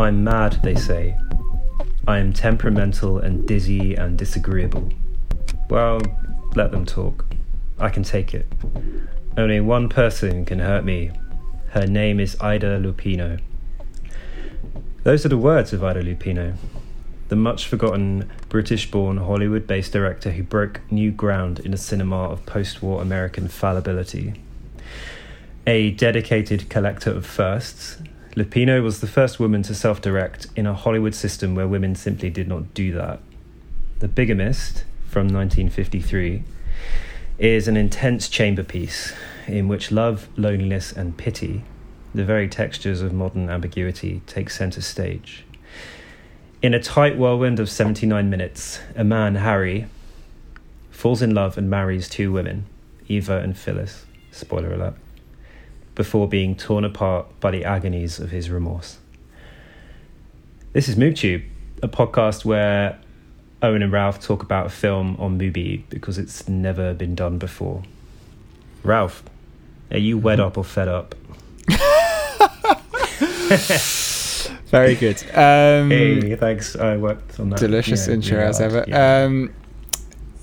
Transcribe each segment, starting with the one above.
I'm mad, they say. I am temperamental and dizzy and disagreeable. Well, let them talk. I can take it. Only one person can hurt me. Her name is Ida Lupino. Those are the words of Ida Lupino, the much forgotten British born Hollywood based director who broke new ground in the cinema of post war American fallibility. A dedicated collector of firsts, Lupino was the first woman to self direct in a Hollywood system where women simply did not do that. The Bigamist, from 1953, is an intense chamber piece in which love, loneliness, and pity, the very textures of modern ambiguity, take center stage. In a tight whirlwind of 79 minutes, a man, Harry, falls in love and marries two women, Eva and Phyllis, spoiler alert, before being torn apart by the agonies of his remorse. This is MoobTube, a podcast where Owen and Ralph talk about a film on Mubi because it's never been done before. Ralph, are you wed up or fed up? Very good. Um, hey, thanks. I worked on that. delicious Yeah, intro as ever. Yeah. Um,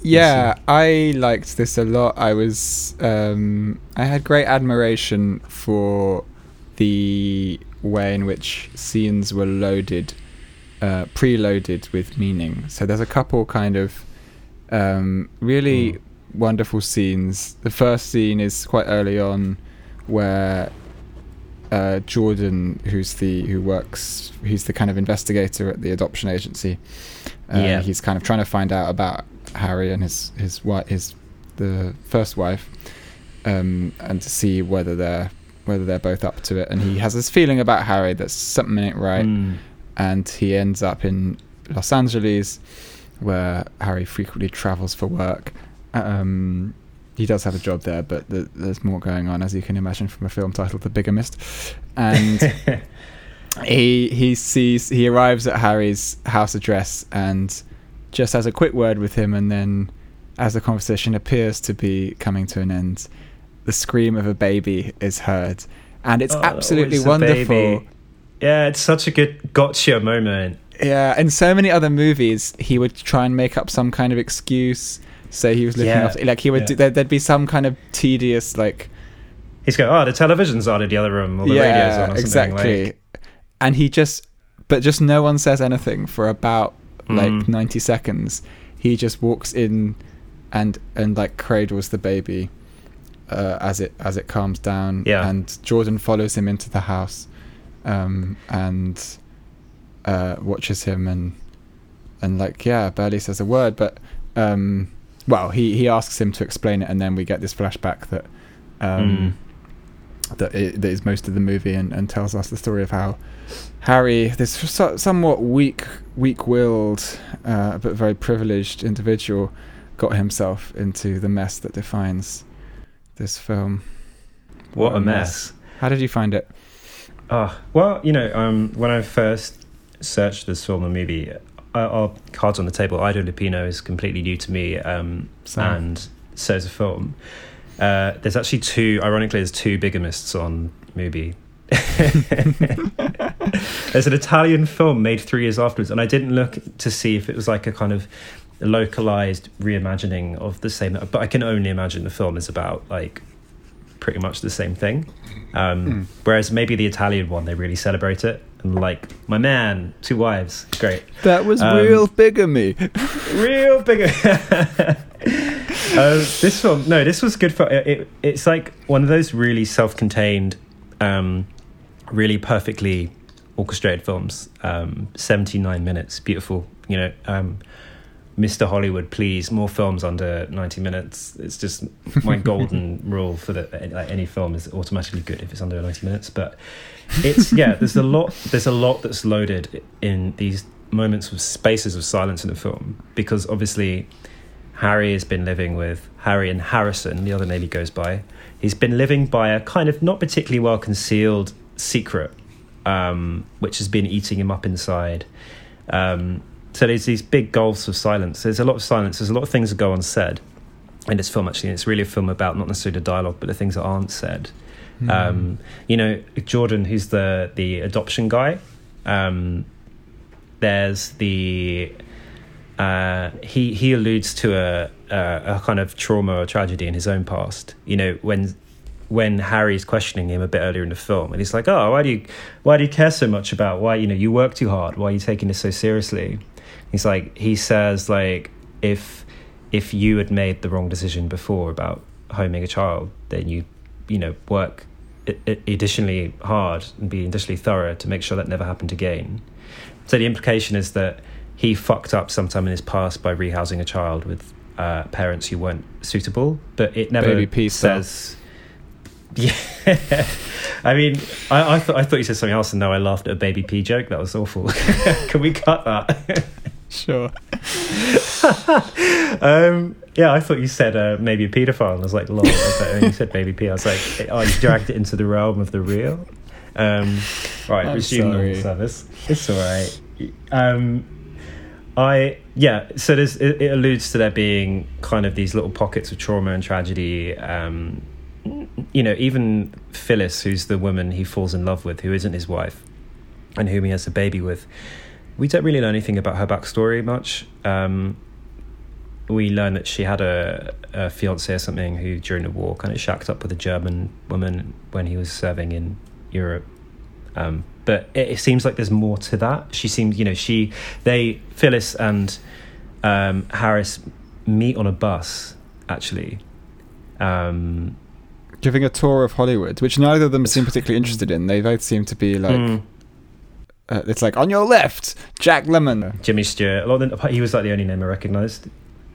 yeah, I liked this a lot. I was, um, I had great admiration for the way in which scenes were loaded, uh, preloaded with meaning. So there's a couple kind of um, really Mm. wonderful scenes. The first scene is quite early on, where uh, Jordan, who's the who works, he's the kind of investigator at the adoption agency. Uh, Yeah. he's kind of trying to find out about Harry and his his wife, his the first wife, um, and to see whether they're whether they're both up to it. And he has this feeling about Harry that something ain't right, Mm. and he ends up in Los Angeles, where Harry frequently travels for work. Um, he does have a job there, but th- there's more going on, as you can imagine from a film titled The Bigamist. And he he sees he arrives at Harry's house address and just has a quick word with him, and then as the conversation appears to be coming to an end, the scream of a baby is heard, and it's Oh, absolutely it's wonderful. Yeah, it's such a good gotcha moment. Yeah, in so many other movies, he would try and make up some kind of excuse. Say he was looking Yeah, after, like he would. yeah. Do, there, there'd be some kind of tedious, like He's going, oh, the television's on in the other room, or the radio's yeah, on, or something. exactly. Like, and he just, but just no one says anything for about like Mm. ninety seconds. He just walks in, and and like cradles the baby, uh, as it as it calms down. Yeah. And Jordan follows him into the house, um, and uh, watches him and and like yeah, barely says a word, but um, well, he he asks him to explain it, and then we get this flashback that um, that, i that is most of the movie, and, and tells us the story of how Harry, this so, somewhat weak, weak-willed, uh, but very privileged individual, got himself into the mess that defines this film. what a mess. How did you find it? Oh, well, you know, um, when I first searched this film and movie, uh, our cards on the table, Ida Lupino is completely new to me, um, and so is the film. Uh, there's actually two, ironically, there's two bigamists on Mubi. there's an Italian film made three years afterwards, and I didn't look to see if it was like a kind of localized reimagining of the same, but I can only imagine the film is about like pretty much the same thing. Um, Hmm. Whereas maybe the Italian one, they really celebrate it and like my man, two wives, great, That was Um, real bigamy. real big. uh, this film, no, this was good for it, it. It's like one of those really self-contained, um, really perfectly orchestrated films. Um, Seventy-nine minutes, beautiful. You know, um, Mr. Hollywood, please more films under ninety minutes. It's just my golden rule for the like any film is automatically good if it's under ninety minutes. But it's yeah, there's a lot. There's a lot that's loaded in these moments of spaces of silence in the film because obviously Harry has been living with Harry and Harrison. The other name he goes by. He's been living by a kind of not particularly well concealed secret, um, which has been eating him up inside. Um, so there's these big gulfs of silence. There's a lot of silence. There's a lot of things that go unsaid in this film. Actually, and it's really a film about not necessarily the dialogue, but the things that aren't said. Hmm. Um, you know, Jordan, who's the the adoption guy. um, there's the uh, he he alludes to a, a a kind of trauma or tragedy in his own past. You know when when Harry's questioning him a bit earlier in the film, and he's like, "Oh, why do you why do you care so much about why you know you work too hard? Why are you taking this so seriously?" He's like he says like if if you had made the wrong decision before about homing a child, then you you know work additionally hard and be additionally thorough to make sure that never happened again. So the implication is that he fucked up sometime in his past by rehousing a child with uh, parents who weren't suitable, but it never Baby P style. says. Yeah, I mean, I, I thought I thought you said something else, and now I laughed at a baby P joke. That was awful. Can we cut that? Sure. um, yeah, I thought you said uh, maybe a paedophile, and I was like, lol. When you said baby P, I was like, oh, you dragged it into the realm of the real. Um, right, I'm resume normal service. It's all right. Um, I yeah. So there's it, it alludes to there being kind of these little pockets of trauma and tragedy. Um, you know, even Phyllis, who's the woman he falls in love with, who isn't his wife, and whom he has a baby with. We don't really know anything about her backstory much. Um, we learn that she had a, a fiance or something who, during the war, kind of shacked up with a German woman when he was serving in Europe. Um, but it, it seems like there's more to that. She seems, you know, she, they, Phyllis and um, Harris meet on a bus, actually. Um, Giving a tour of Hollywood, which neither of them seem particularly interested in. They both seem to be like, mm, uh, it's like on your left, Jack Lemmon. Jimmy Stewart. A lot of them, he was like the only name I recognised.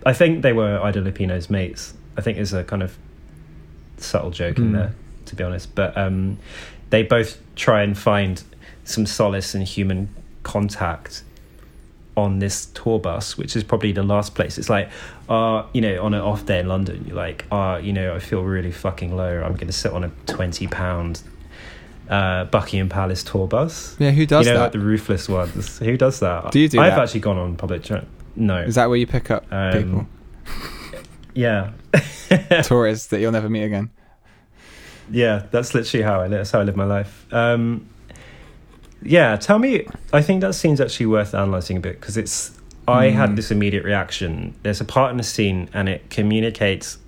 I think they were Ida Lupino's mates. I think there's a kind of subtle joke in Hmm. there, to be honest. But um, they both try and find some solace in human contact on this tour bus, which is probably the last place. It's like, uh, you know, on an off day in London, you're like, uh, you know, I feel really fucking low. I'm going to sit on a 20 pound uh, Buckingham Palace tour bus. Yeah, who does you know, that? like the roofless ones. Who does that? Do you do I've that? actually gone on public tra- No. Is that where you pick up Um, people, Yeah. tourists that you'll never meet again? Yeah, that's literally how I live. That's how I live my life. Um, yeah, tell me. I think that scene's actually worth analysing a bit because it's. I Hmm. had this immediate reaction. There's a part in the scene, and it communicates.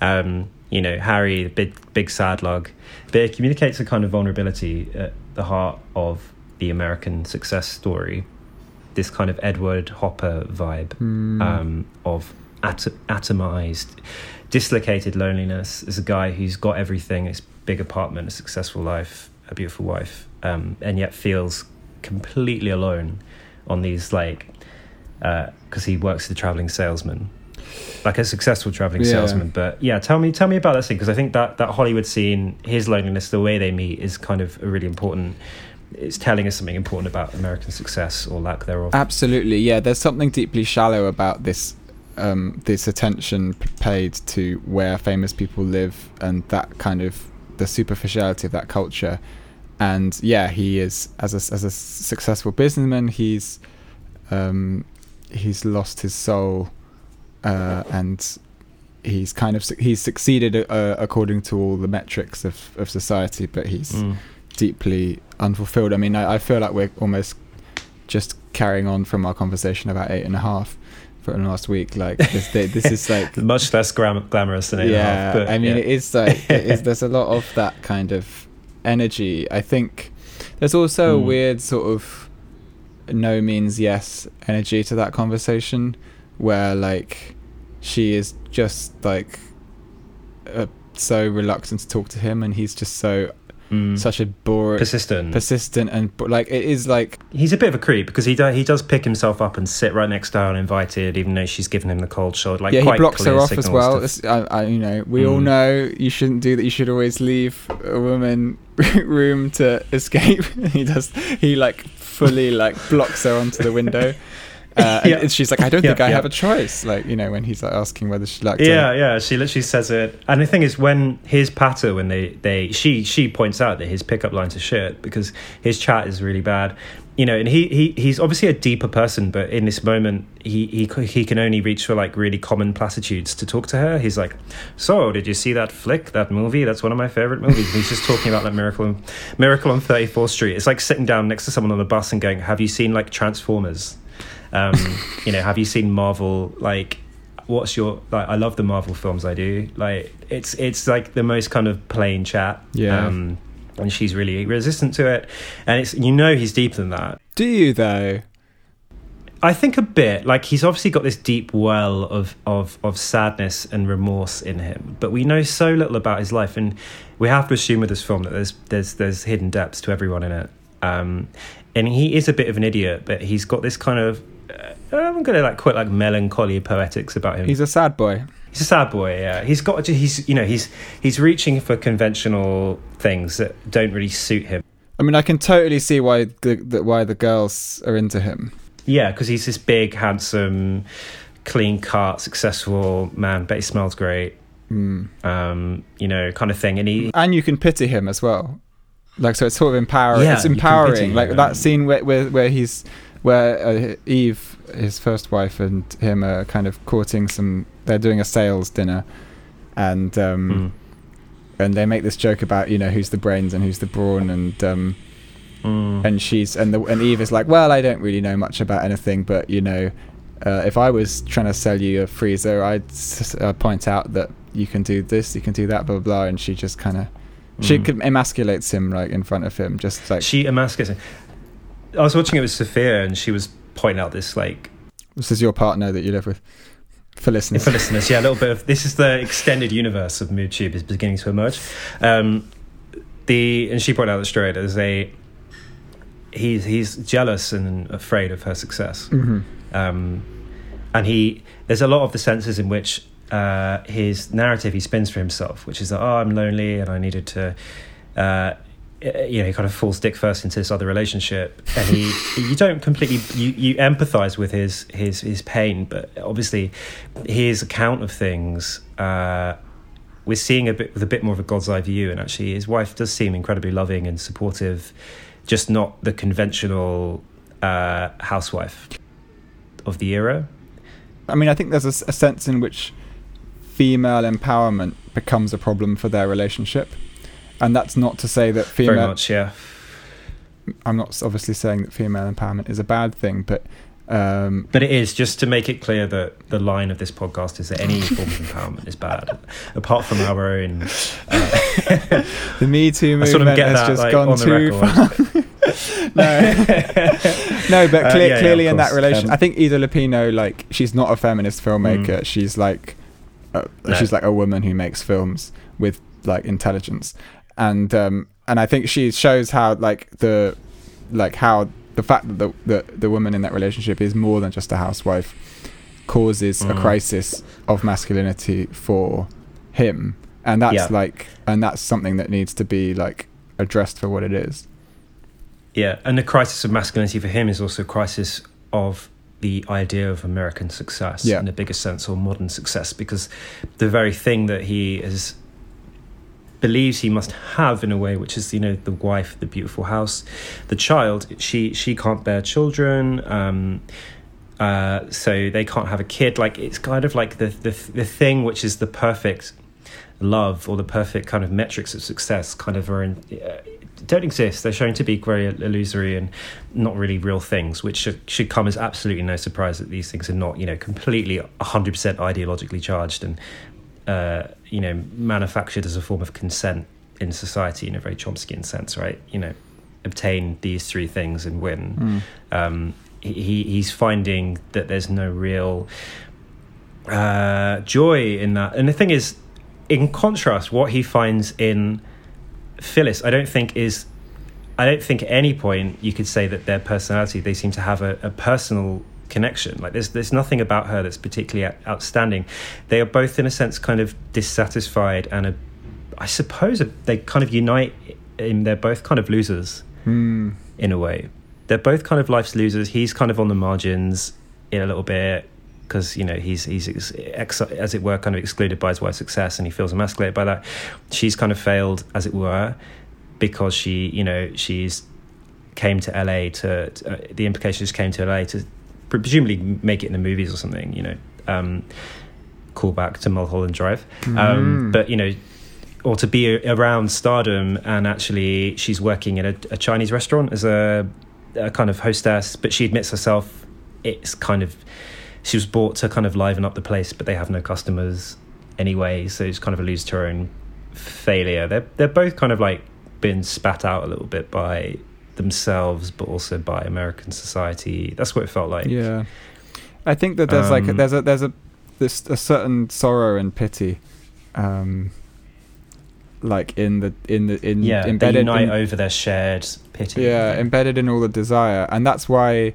Um, you know, Harry, the big, big sad lug, but it communicates a kind of vulnerability at the heart of the American success story. This kind of Edward Hopper vibe. Hmm. um, of at- atomized, dislocated loneliness as a guy who's got everything his big apartment, a successful life, a beautiful wife, um, and yet feels completely alone on these, like, because he works as a traveling salesman. Like a successful traveling Yeah. salesman, but yeah, tell me, tell me about that scene because I think that that Hollywood scene, his loneliness, the way they meet, is kind of a really important. It's telling us something important about American success or lack thereof. Absolutely, yeah. There's something deeply shallow about this um, this attention paid to where famous people live and that kind of the superficiality of that culture. And yeah, he is as a, as a successful businessman, he's um, he's lost his soul, uh, and he's kind of he's succeeded uh, according to all the metrics of, of society, but he's Mm. deeply unfulfilled. I mean, I, I feel like we're almost just carrying on from our conversation about eight and a half from last week. Like this, this is like, much less glam- glamorous than eight yeah. half, but I mean, yeah. it is like it is, there's a lot of that kind of energy. I think there's also a Mm. weird sort of no means yes energy to that conversation, where like she is just like uh, so reluctant to talk to him, and he's just so Mm. such a boring persistent. persistent and like it is like He's a bit of a creep because he do, he does pick himself up and sit right next to her uninvited, even though she's given him the cold shoulder. Like yeah he blocks her off as well to- It's- I, I, you know we all Mm. know you shouldn't do that you should always leave a woman room to escape he does he like fully like blocks her onto the window Uh, Yeah. and she's like, I don't Yeah, think I yeah. have a choice. Like, you know, when he's like asking whether she liked Yeah, it. yeah. Yeah. She literally says it, and the thing is, when his patter, when they they she she points out that his pickup lines are shit because his chat is really bad, you know, and he he he's obviously a deeper person, but in this moment, he he he can only reach for like really common platitudes to talk to her. He's like, "So, did you see that flick, that movie? That's one of my favorite movies." And he's just talking about that miracle, on, miracle on Thirty Fourth Street. It's like sitting down next to someone on a bus and going, "Have you seen like Transformers?" Um, you know, have you seen Marvel? Like, what's your like? I love the Marvel films. I do. Like, it's it's like the most kind of plain chat. Yeah. Um, and she's really resistant to it, and it's you know he's deeper than that. Do you though? I think a bit like he's obviously got this deep well of of of sadness and remorse in him, but we know so little about his life, and we have to assume with this film that there's there's there's hidden depths to everyone in it. Um, and he is a bit of an idiot, but he's got this kind of I'm gonna like quite like melancholy poetics about him. He's a sad boy. He's a sad boy. Yeah, he's got to, he's you know he's he's reaching for conventional things that don't really suit him. I mean, I can totally see why the, the why the girls are into him. Yeah, because he's this big, handsome, clean cut, successful man, but he smells great. Mm. Um, you know, kind of thing. And he, and you can pity him as well. Like so, it's sort of empowering. Yeah, it's empowering. Like him. that scene where where, where he's where uh, Eve, his first wife, and him are kind of courting some. They're doing a sales dinner, and um, mm, and they make this joke about you know who's the brains and who's the brawn, and um, mm, and she's and the and Eve is like, well, I don't really know much about anything, but you know, uh, if I was trying to sell you a freezer, I'd s- uh, point out that you can do this, you can do that, blah blah, blah and she just kind of she mm. could emasculates him like in front of him, just like she emasculates him. I was watching it with Sophia, and she was pointing out this like this is your partner that you live with. For listeners, for listeners, yeah, a little bit of this is the extended universe of MoodTube is beginning to emerge. Um, the and she pointed out that straight as a he's he's jealous and afraid of her success. hmm um, and he there's a lot of the senses in which uh, his narrative he spins for himself, which is that oh I'm lonely and I needed to, uh, you know, he kind of falls dick first into this other relationship, and he you don't completely you you empathise with his his his pain, but obviously his account of things. Uh, we're seeing a bit with a bit more of a god's eye view, and actually his wife does seem incredibly loving and supportive, just not the conventional uh, housewife of the era. I mean, I think there's a sense in which female empowerment becomes a problem for their relationship, and that's not to say that Very female. much, yeah. I'm not obviously saying that female empowerment is a bad thing, but um, But it is just to make it clear that the line of this podcast is that any form of empowerment is bad, apart from our own. Uh, the Me Too I sort of movement has that just like, gone too record. far. no, no, but Uh, clear, yeah, yeah, clearly of in that relation, Um, I think Ida Lupino, like, she's not a feminist filmmaker. She's like, uh, No. she's like a woman who makes films with like intelligence, and um, and I think she shows how like the, like how the fact that the the, the woman in that relationship is more than just a housewife, causes a Mm. crisis of masculinity for him, and that's Yeah. like, and that's something that needs to be like addressed for what it is. yeah, and the crisis of masculinity for him is also a crisis of the idea of American success Yeah. in the biggest sense, or modern success, because the very thing that he is believes he must have in a way which is you know the wife the beautiful house the child she she can't bear children um uh so they can't have a kid. Like it's kind of like the the, the thing which is the perfect love or the perfect kind of metrics of success kind of are in, uh, don't exist. They're shown to be very illusory and not really real things which should, should come as absolutely no surprise that these things are not you know completely 100% ideologically charged and uh, you know, manufactured as a form of consent in society in a very Chomskyan sense, right? You know, obtain these three things and win. Mm. Um, he he's finding that there's no real uh, joy in that, and the thing is, in contrast, what he finds in Phyllis, I don't think is. I don't think at any point you could say that their personality, they seem to have a, a personal connection. Like there's there's nothing about her that's particularly outstanding. They are both in a sense kind of dissatisfied and a, I suppose they kind of unite in they're both kind of losers Mm. in a way. They're both kind of life's losers. He's kind of on the margins. in a little bit because you know he's he's ex, as it were kind of excluded by his wife's success and he feels emasculated by that. She's kind of failed as it were because she you know she's came to LA to, to uh, the implications came to LA to presumably make it in the movies or something. You know, um, call back to Mulholland Drive, um, Mm. but you know. Or to be around stardom, and actually, she's working in a, a Chinese restaurant as a, a kind of hostess. But she admits herself, it's kind of she was bought to kind of liven up the place, but they have no customers anyway, so it's kind of alludes to her own failure. They're they're both kind of like been spat out a little bit by themselves, but also by American society. That's what it felt like. Yeah, I think that there's like a, Um, there's a there's a this a certain sorrow and pity, um, like in the in the in yeah. They embedded unite in, over their shared pity. yeah embedded in all the desire, and that's why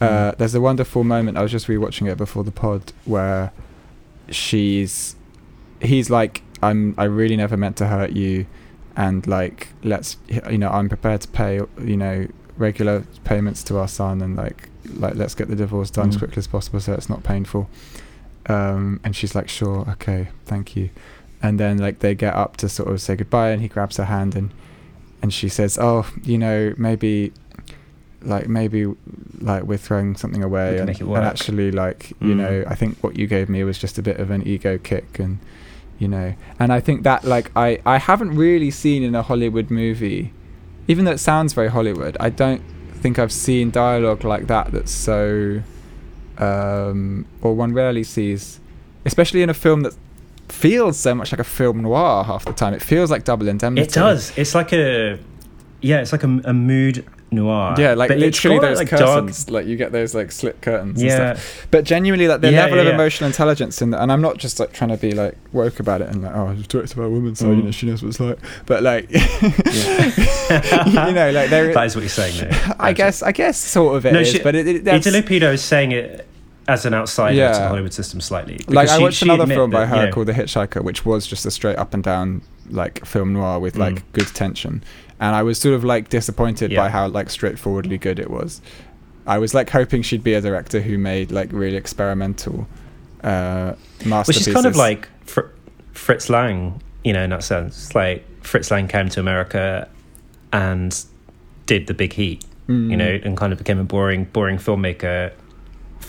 uh, Mm. there's a wonderful moment. I was just rewatching it before the pod where she's he's like I'm I really never meant to hurt you, and like let's you know I'm prepared to pay you know regular payments to our son and like like let's get the divorce done as Mm. quickly as possible so it's not painful. Um, and she's like, sure, okay, thank you. And then like they get up to sort of say goodbye, and he grabs her hand and and she says, oh, you know, maybe like maybe like we're throwing something away and, and actually like you Mm. know i think what you gave me was just a bit of an ego kick and you know and i think that like i i haven't really seen in a hollywood movie even though it sounds very hollywood i don't think i've seen dialogue like that that's so um or one rarely sees especially in a film that feels so much like a film noir half the time it feels like double indemnity It does. It's like a yeah. It's like a, a mood noir. yeah like But literally those like dark. curtains like you get those like slit curtains and Yeah. stuff. but genuinely like the Yeah, level yeah, of yeah. emotional intelligence in that, and i'm not just like trying to be like woke about it and like oh it's directed by a woman so you Mm. know she knows what it's like but like Yeah. you know like there that is what you're saying. Though, i actually. guess i guess sort of it No, is, she- but it, it that's, is saying it as an outsider to the Hollywood system slightly. like because i she- watched she another film by that, her you know, called the hitchhiker which was just a straight up and down like film noir with like Mm. good tension and i was sort of like disappointed by how like straightforwardly good it was i was like hoping she'd be a director who made like really experimental uh which is kind of like Fr- Fritz Lang, you know, in that sense. Like Fritz Lang came to America and did the big heat, Mm. you know, and kind of became a boring, boring filmmaker,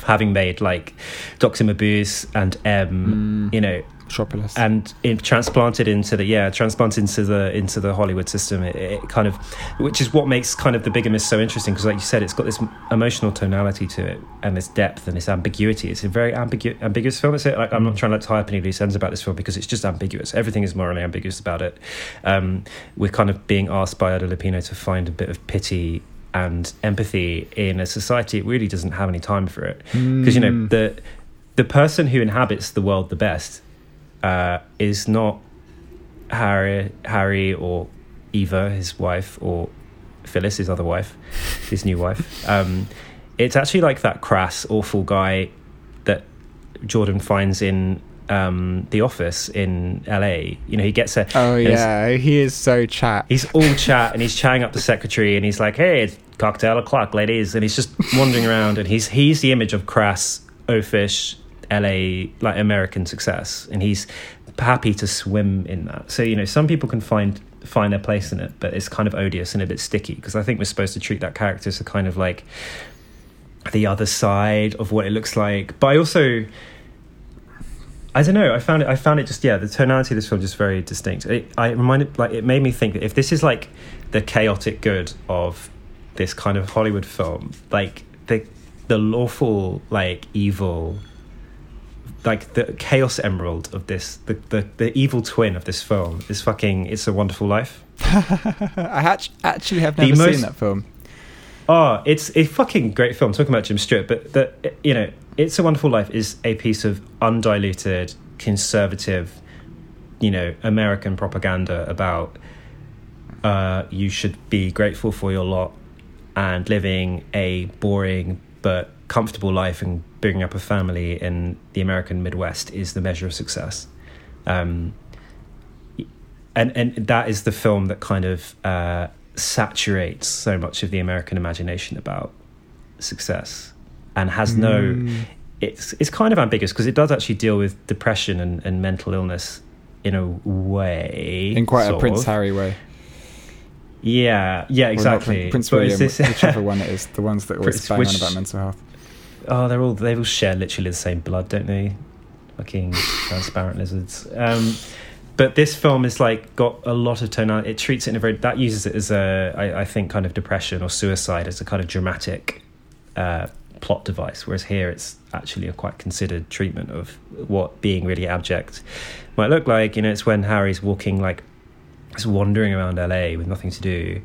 having made like Doctor Mabuse and M, Mm. you know, Metropolis. and it transplanted into the yeah transplanted into the into the Hollywood system. It, it kind of which is what makes kind of the Bigamist so interesting because like you said it's got this emotional tonality to it and this depth and this ambiguity. It's a very ambigu- ambiguous film it's it? Like I'm not trying to tie up any loose ends about this film because it's just ambiguous. Everything is morally ambiguous about it. Um, we're kind of being asked by Ada Lupino to find a bit of pity and empathy in a society. That really doesn't have any time for it. Because you know Mm. the the person who inhabits the world the best uh, is not Harry, Harry or Eva, his wife, or Phyllis, his other wife, his new wife. Um, it's actually like that crass, awful guy that Jordan finds in um, the office in LA. You know, he gets a oh yeah, he is so chat. He's all chat and he's chatting up the secretary and he's like, "Hey, it's cocktail o'clock, ladies," and he's just wandering around and he's he's the image of crass, oafish, LA like American success, and he's happy to swim in that. So you know, some people can find find their place in it, but it's kind of odious and a bit sticky because I think we're supposed to treat that character as a kind of like the other side of what it looks like. But I also I don't know. I found it. I found it just yeah. The tonality of this film just very distinct. It, I reminded like it made me think that if this is like the chaotic good of this kind of Hollywood film, like the the lawful like evil, like the chaos emerald of this, the the, the evil twin of this film is fucking. It's a Wonderful Life. I act- actually have The never most- seen that film. Oh, it's a fucking great film. Talking about Jim Stewart, but the you know, It's a Wonderful Life is a piece of undiluted, conservative, you know, American propaganda about uh, you should be grateful for your lot and living a boring but comfortable life and bringing up a family in the American Midwest is the measure of success. Um, and and that is the film that kind of uh, saturates so much of the American imagination about success. and has no. Mm. It's it's kind of ambiguous because it does actually deal with depression and, and mental illness in a way, in quite a Prince of. Harry way. Yeah, yeah, exactly. Prin- Prince William, is this- whichever one it is, the ones that always Prince- bang on about mental health. Oh, they're all they all share literally the same blood, don't they? Fucking transparent lizards. Um, but this film is like got a lot of tonality. It treats it in a very that uses it as a I, I think kind of depression or suicide as a kind of dramatic uh, plot device. Whereas here it's actually a quite considered treatment of what being really abject might look like. You know, it's when Harry's walking like just wandering around LA with nothing to do.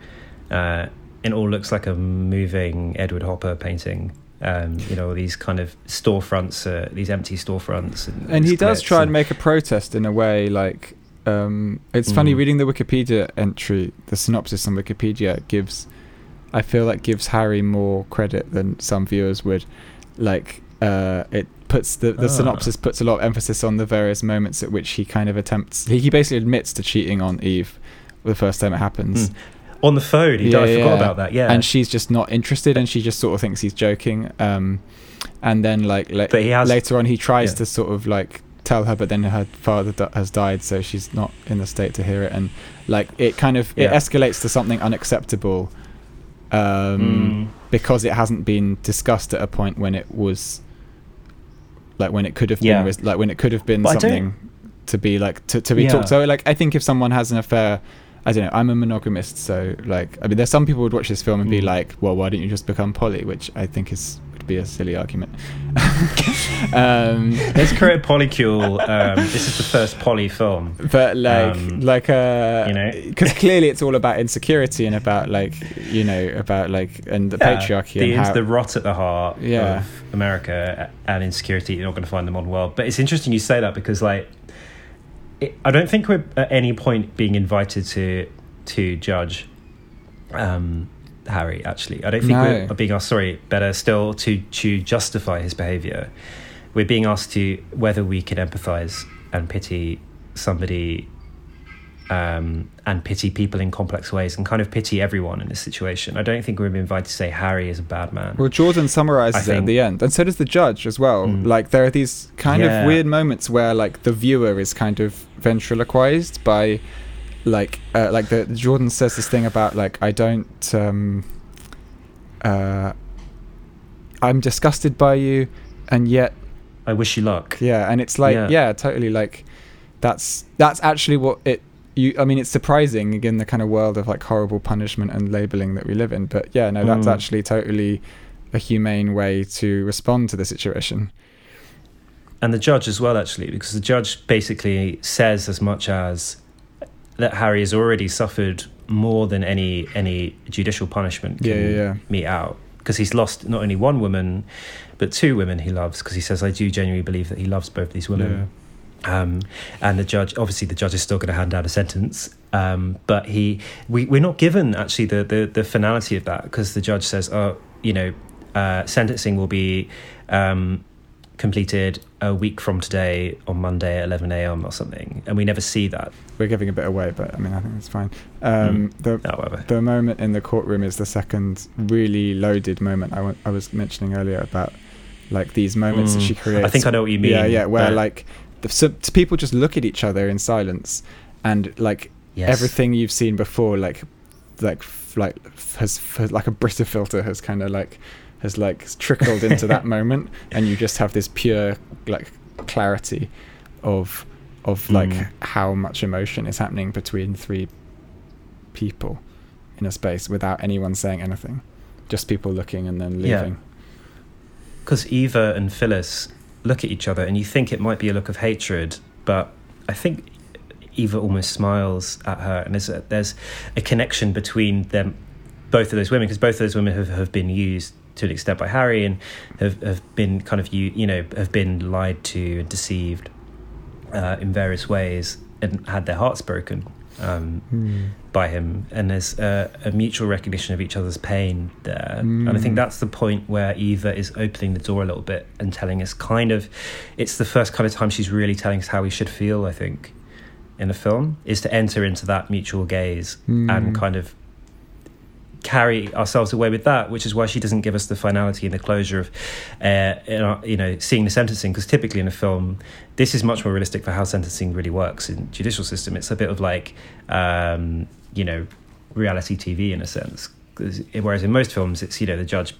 Uh, it all looks like a moving Edward Hopper painting. Um, you know, these kind of storefronts, uh, these empty storefronts. And, And he does try and make a protest in a way like um, it's funny Mm. reading the Wikipedia entry, the synopsis on Wikipedia gives I feel like gives Harry more credit than some viewers would. Like uh, it puts the the Ah. synopsis puts a lot of emphasis on the various moments at which he kind of attempts he, he basically admits to cheating on Eve the first time it happens. Mm. On the phone. He Yeah, I forgot yeah. about that. Yeah, And she's just not interested and she just sort of thinks he's joking. Um, and then like he has later on he tries yeah. to sort of like tell her but then her father has died so she's not in the state to hear it and like it kind of it escalates to something unacceptable um Mm. because it hasn't been discussed at a point when it was like when it could have been like when it could have been But something to be like to, to be talked so like i think if someone has an affair i don't know i'm a monogamist so like i mean there's some people would watch this film and be Mm. like well why don't you just become poly which i think is would be a silly argument um Let's create polycule. Um, this is the first poly film. but like Um, like uh you know. because clearly it's all about insecurity and about like you know about like and the Yeah, patriarchy the, and how the rot at the heart Yeah. of America and insecurity. You're not going to find in the modern world. But it's interesting you say that because, like, it, I don't think we're at any point being invited to to judge um, Harry. Actually, I don't think No. we're being asked. Sorry, better still to to justify his behaviour. We're being asked to whether we can empathise and pity somebody um, and pity people in complex ways and kind of pity everyone in this situation. I don't think we're invited to say Harry is a bad man. Well, Jordan summarizes I it at the end, and so does the judge as well. Mm. Like there are these kind Yeah. of weird moments where like the viewer is kind of ventriloquized by, like, uh, like the Jordan says this thing about like I don't, um, uh, I'm disgusted by you, and yet I wish you luck. yeah, and it's like Yeah. yeah, totally like that's that's actually what it. You, I mean, it's surprising in the kind of world of like horrible punishment and labeling that we live in. But yeah, no, that's Mm. actually totally a humane way to respond to the situation. And the judge as well, actually, because the judge basically says as much as that Harry has already suffered more than any any judicial punishment can Yeah, yeah, yeah. mete out. Because he's lost not only one woman, but two women he loves. Because he says, "I do genuinely believe that he loves both these women." Um, and the judge, obviously, the judge is still going to hand down a sentence. Um, but he, we, we're not given actually the, the, the finality of that because the judge says, oh, you know, uh, sentencing will be um, completed a week from today on Monday at 11 a.m. or something. And we never see that. We're giving a bit away, but I mean, I think it's fine. Um, the However, the moment in the courtroom is the second really loaded moment I was mentioning earlier about like these moments that Mm. she creates. I think I know what you mean. Yeah, yeah, where Uh, like the, so, people just look at each other in silence, and like yes. everything you've seen before, like like like has, like a Brita filter has kind of like has like trickled into that moment, and you just have this pure like clarity of of like Mm. how much emotion is happening between three people in a space without anyone saying anything, just people looking and then leaving. because Eva and Phyllis look at each other and you think it might be a look of hatred, but I think Eva almost smiles at her, and there's a, there's a connection between them, both of those women, because both of those women have, have been used to an extent by Harry and have, have been kind of you you know have been lied to and deceived uh, in various ways and had their hearts broken. Um, by him, and there's a, a mutual recognition of each other's pain there. And I think Mm. that's the point where Eva is opening the door a little bit and telling us kind of, it's the first kind of time she's really telling us how we should feel. I think in the film is to enter into that mutual gaze Mm. and kind of carry ourselves away with that, which is why she doesn't give us the finality and the closure of, uh, you know, seeing the sentencing. Because typically in a film, this is much more realistic for how sentencing really works in judicial system. It's a bit of like, um, you know, reality TV in a sense. Whereas in most films, it's you know the judge,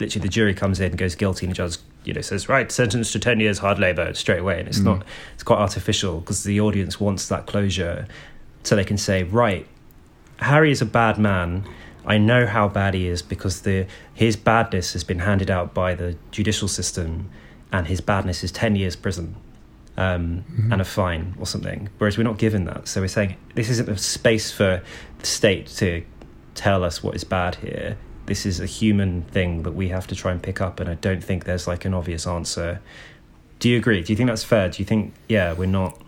literally the jury comes in, goes guilty, and the judge you know says right sentenced to ten years hard labour straight away, and it's mm. not it's quite artificial because the audience wants that closure, so they can say right, Harry is a bad man I know how bad he is because the his badness has been handed out by the judicial system, and his badness is ten years prison, um, mm-hmm. and a fine or something. Whereas we're not given that, so we're saying this isn't a space for the state to tell us what is bad here. This is a human thing that we have to try and pick up, and I don't think there's like an obvious answer. Do you agree? Do you think that's fair? Do you think yeah, we're not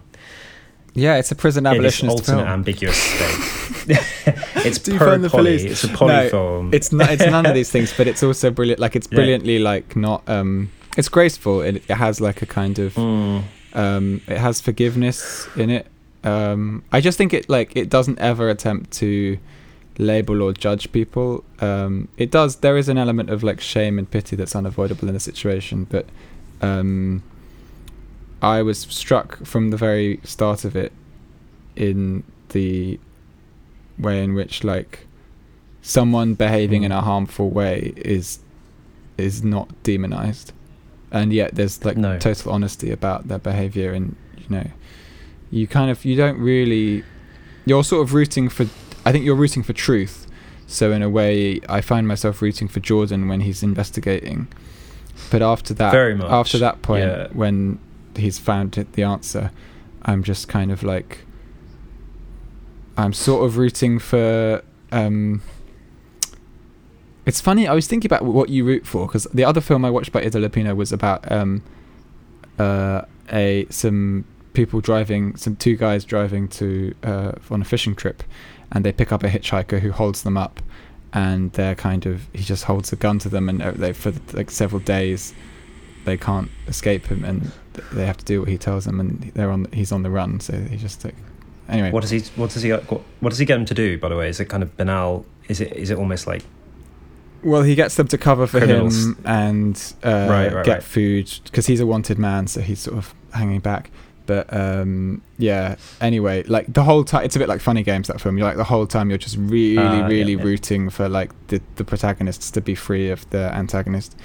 yeah, it's a prison abolitionist alternate film. ambiguous state. it's pro poly. It's a polyform. No, it's not. It's none of these things, but it's also brilliant. Like it's brilliantly yeah. like not. Um, it's graceful. It, it has like a kind of. Mm. Um, it has forgiveness in it. Um, I just think it like it doesn't ever attempt to label or judge people. Um, it does. There is an element of like shame and pity that's unavoidable in the situation, but. Um, I was struck from the very start of it in the way in which like someone behaving in hmm. a harmful way is is not demonized. And yet there's like no. total honesty about their behavior and you know you kind of you don't really you're sort of rooting for i think you're rooting for truth. So in a way i find myself rooting for jordan when he's investigating. But after that after that point yeah. when he's found it, the answer. I'm just kind of like I'm sort of rooting for. Um, it's funny. I was thinking about what you root for because the other film I watched by Ida Lupino was about um, uh, a some people driving, some two guys driving to uh, on a fishing trip, and they pick up a hitchhiker who holds them up, and they're kind of he just holds a gun to them, and uh, they for like several days they can't escape him, and they have to do what he tells them, and they're on. He's on the run, so he just like. Anyway, what does he? What does he? What does he get them to do? By the way, is it kind of banal? Is it? Is it almost like? Well, he gets them to cover for criminals. him and uh, right, right, get right. food because he's a wanted man, so he's sort of hanging back. But um, yeah. Anyway, like the whole time, it's a bit like funny games. That film. You're like the whole time you're just really, uh, really yeah, yeah. rooting for like the the protagonists to be free of the antagonist.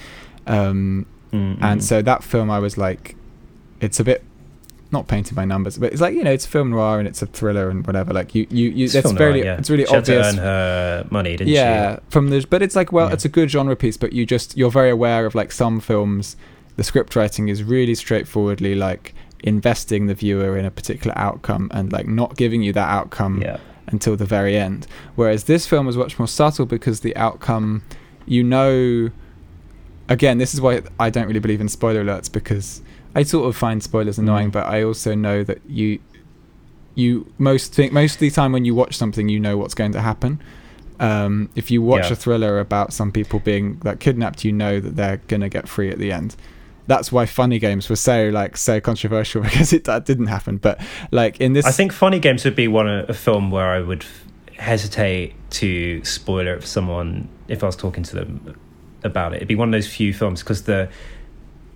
Um, mm-hmm. And so that film, I was like, it's a bit not painted by numbers, but it's like you know, it's film noir and it's a thriller and whatever. Like you, you, you. It's, it's very, noir, yeah. it's really she obvious. Had to earn her money, didn't yeah, she? from the. But it's like, well, yeah. it's a good genre piece, but you just you're very aware of like some films. The script writing is really straightforwardly like investing the viewer in a particular outcome and like not giving you that outcome yeah. until the very end. Whereas this film was much more subtle because the outcome, you know. Again, this is why I don't really believe in spoiler alerts because I sort of find spoilers annoying, mm. but I also know that you you most think most of the time when you watch something, you know what's going to happen. Um, if you watch yeah. a thriller about some people being like kidnapped, you know that they're gonna get free at the end. That's why funny games were so like so controversial because it that didn't happen. But like in this, I think funny games would be one a film where I would hesitate to spoiler it for someone if I was talking to them about it. It'd be one of those few films because the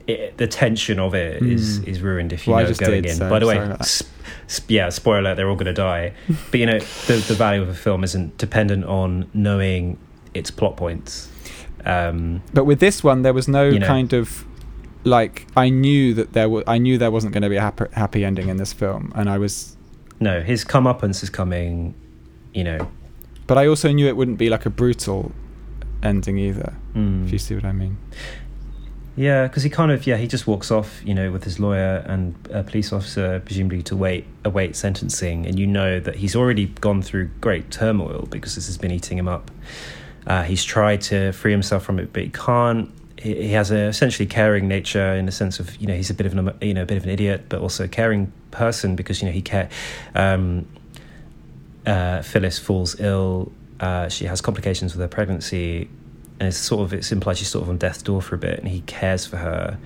it, the tension of it is mm. is ruined if you well, know going did, in. So By the way, sp- sp- yeah, spoiler alert, they're all going to die. but you know, the the value of a film isn't dependent on knowing its plot points. Um, but with this one, there was no you know, kind of like I knew that there was I knew there wasn't going to be a happy, happy ending in this film, and I was no his comeuppance is coming, you know. But I also knew it wouldn't be like a brutal ending either. Mm. If you see what I mean. Yeah, because he kind of yeah he just walks off, you know, with his lawyer and a police officer, presumably to wait await sentencing, and you know that he's already gone through great turmoil because this has been eating him up. Uh, he's tried to free himself from it, but he can't. He, he has a essentially caring nature in the sense of you know he's a bit of an you know a bit of an idiot, but also a caring person because you know he care. Um, uh, Phyllis falls ill. Uh, she has complications with her pregnancy. And it's sort of it's implied she's sort of on death's door for a bit, and he cares for her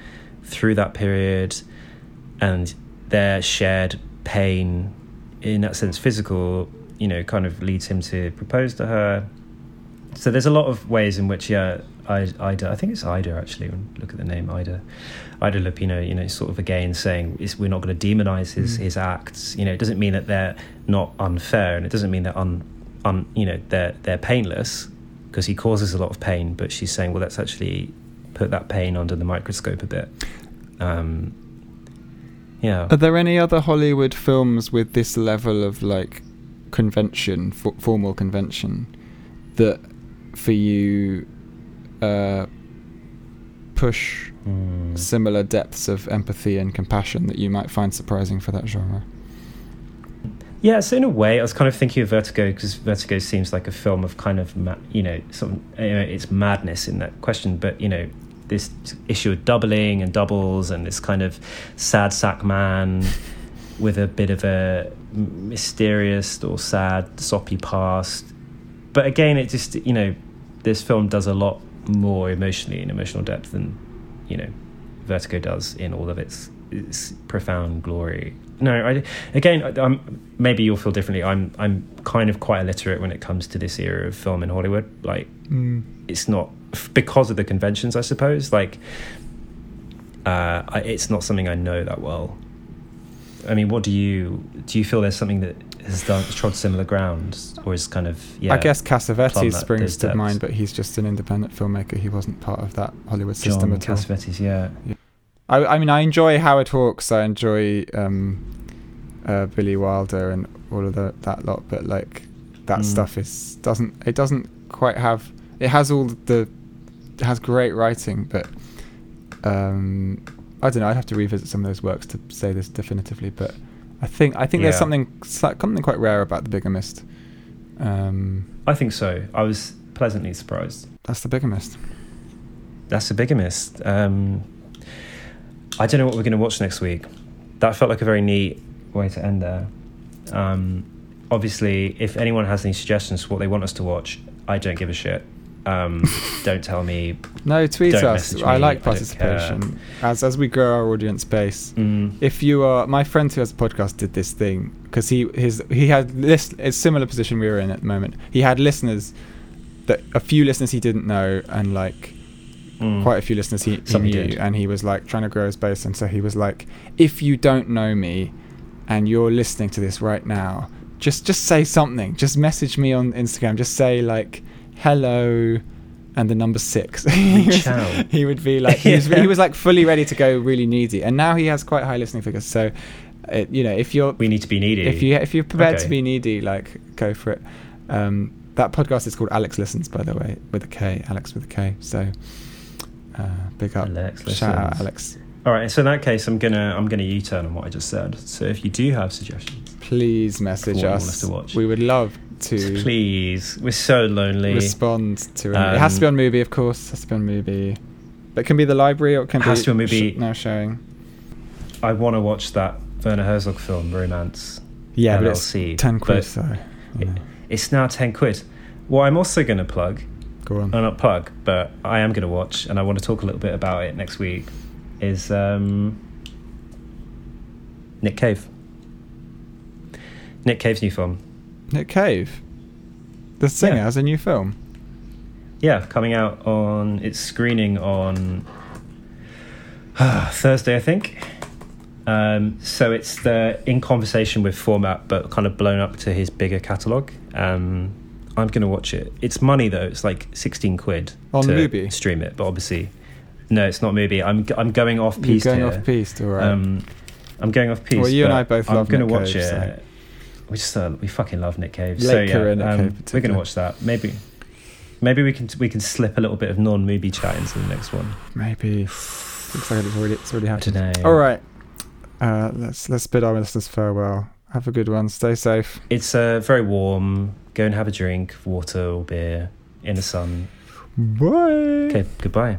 through that period, and their shared pain, in that sense, physical, you know, kind of leads him to propose to her, so there's a lot of ways in which yeah I- Ida I think it's Ida actually look at the name Ida. Ida Lupino you know sort of again saying we're not going to demonize his Mm. his acts. You know it doesn't mean that they're not unfair and it doesn't mean they're un, un you know they're they're painless because he causes a lot of pain but she's saying well let's actually put that pain under the microscope a bit um yeah Are there any other Hollywood films with this level of like convention, formal convention, that for you uh, push Mm. similar depths of empathy and compassion that you might find surprising for that genre? Yeah, so in a way, I was kind of thinking of Vertigo because Vertigo seems like a film of kind of, ma- you know, some, you know, it's madness in that question, but you know, this issue of doubling and doubles and this kind of sad sack man with a bit of a mysterious or sad soppy past. But again, it just, you know, this film does a lot more emotionally and emotional depth than, you know, Vertigo does in all of its, its profound glory. No, I, again, I- I'm, maybe you'll feel differently. I'm I'm kind of quite illiterate when it comes to this era of film in Hollywood. Like, Mm. it's not because of the conventions, I suppose. Like, uh, I, it's not something I know that well. I mean, what do you do? You feel there's something that has done trod similar ground, or is kind of yeah? I guess Cassavetes springs to mind, but he's just an independent filmmaker. He wasn't part of that Hollywood John system at all. Cassavetes, yeah. I, I mean, I enjoy Howard Hawks. I enjoy um, uh, Billy Wilder and all of the, that lot. But like that Mm. stuff is doesn't it doesn't quite have it has all the it has great writing, but um, I don't know. I'd have to revisit some of those works to say this definitively. But I think I think there's something something quite rare about the Bigamist. Um, I think so. I was pleasantly surprised. that's the Bigamist. That's the bigamist. Um, I don't know what we're going to watch next week. That felt like a very neat way to end there. Um, obviously, if anyone has any suggestions for what they want us to watch, I don't give a shit. Um, don't tell me. No, tweet us. message I me, like I participation as as we grow our audience base. Mm, if you are my friend who has a podcast did this thing because he his he had list a similar position we were in at the moment he had listeners that a few listeners he didn't know and like mm. quite a few listeners he, he knew did. and he was like trying to grow his base. And so he was like if you don't know me and you're listening to this right now just just say something. Just message me on instagram. Just say like hello and the number six. He, was- he would be like he was, he was like fully ready to go really needy. And now he has quite high listening figures. So it, you know if you're We need to be needy. if you if you're prepared to be needy like go for it. Um, that podcast is called alex listens by the way with a k alex with a k. So uh, big up Alex shout out alex All right. So in that case, I'm gonna I'm gonna U-turn on what I just said. So if you do have suggestions, please message What you want us us to watch. we would love to please, we're so lonely. respond to it. it has to be Um, on Mubi of course it has to be on Mubi but it can be the library or it can Has be to be Mubi. sh- now showing I want to watch that Werner Herzog film, Romance. yeah but it's LLC, 10 quid but so you know, It's now ten quid. What I'm also going to plug, go on not plug, but I am going to watch, and I want to talk a little bit about it next week. Is um, Nick Cave. Nick Cave's new film. nick cave the singer Yeah. has a new film Yeah, coming out on its screening on Thursday, I think. Um, so it's the in conversation with format, but kind of blown up to his bigger catalog. Um, I'm going to watch it. It's money though. It's like 16 quid On to Mubi? stream it, but obviously, no, it's not Mubi. I'm I'm going off you're piece going here. off piece all right Um, I'm going off piece. Well, you and I both are. I'm gonna Nick watch Cave, it. so- We just uh, we fucking love Nick Cave. Lake so yeah, um, Cave we're gonna watch that. Maybe maybe we can we can slip a little bit of non-movie chat into the next one. maybe looks like it's already it's already happened. All right. Uh, let's let's bid our listeners farewell. Have a good one. Stay safe. It's uh, very warm. Go and have a drink, water or beer in the sun. Bye. Okay, goodbye.